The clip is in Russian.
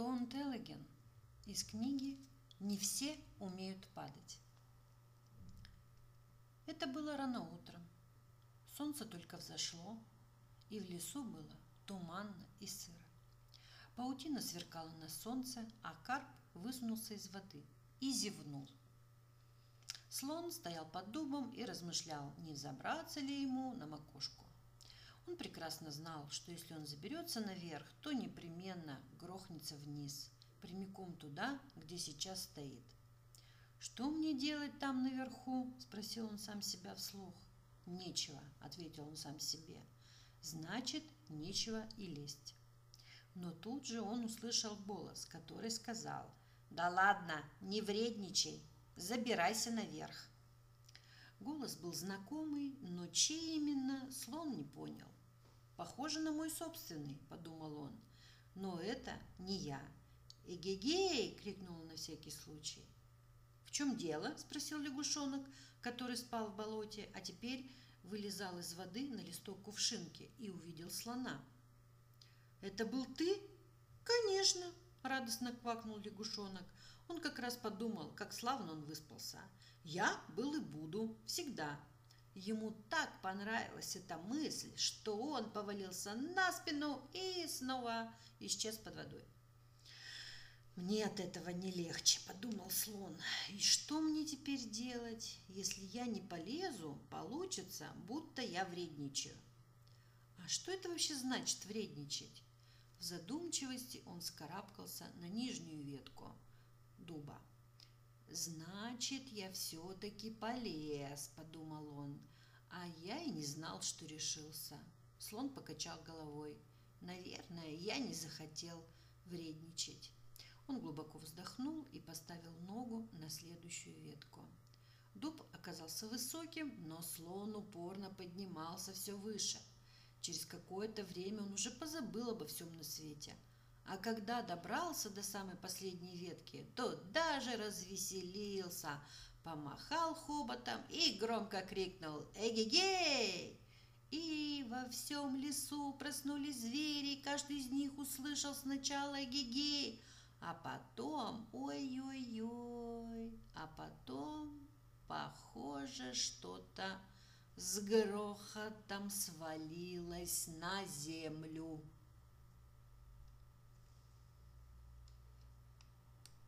Тон Телеген из книги «Не все умеют падать». Это было рано утром. Солнце только взошло, и в лесу было туманно и сыро. Паутина сверкала на солнце, а карп высунулся из воды и зевнул. Слон стоял под дубом и размышлял, не забраться ли ему на макушку. Он прекрасно знал, что если он заберется наверх, то непременно грохнется вниз, прямиком туда, где сейчас стоит. «Что мне делать там наверху?» – спросил он сам себя вслух. «Нечего», – ответил он сам себе. «Значит, нечего и лезть». Но тут же он услышал голос, который сказал «Да ладно, не вредничай, забирайся наверх». Голос был знакомый, но чей именно, слон не понял. «Похоже на мой собственный», – подумал он. «Но это не я». «Эгегей!» – крикнул он на всякий случай. «В чем дело?» – спросил лягушонок, который спал в болоте, а теперь вылезал из воды на листок кувшинки и увидел слона. «Это был ты?» «Конечно!» – радостно квакнул лягушонок. Он как раз подумал, как славно он выспался. «Я был и буду, всегда!» Ему так понравилась эта мысль, что он повалился на спину и снова исчез под водой. «Мне от этого не легче», – подумал слон. «И что мне теперь делать? Если я не полезу, получится, будто я вредничаю». А что это вообще значит вредничать? В задумчивости он скарабкался на нижнюю ветку дуба. «Значит, я все-таки полез», – подумал он. А я и не знал, что решился. Слон покачал головой. «Наверное, я не захотел вредничать». Он глубоко вздохнул и поставил ногу на следующую ветку. Дуб оказался высоким, но слон упорно поднимался все выше. Через какое-то время он уже позабыл обо всем на свете. А когда добрался до самой последней ветки, то даже развеселился, помахал хоботом и громко крикнул «Эгегей!». И во всем лесу проснулись звери, и каждый из них услышал сначала «Эгегей!», а потом ой-ой-ой, а потом, похоже, что-то с грохотом свалилось на землю.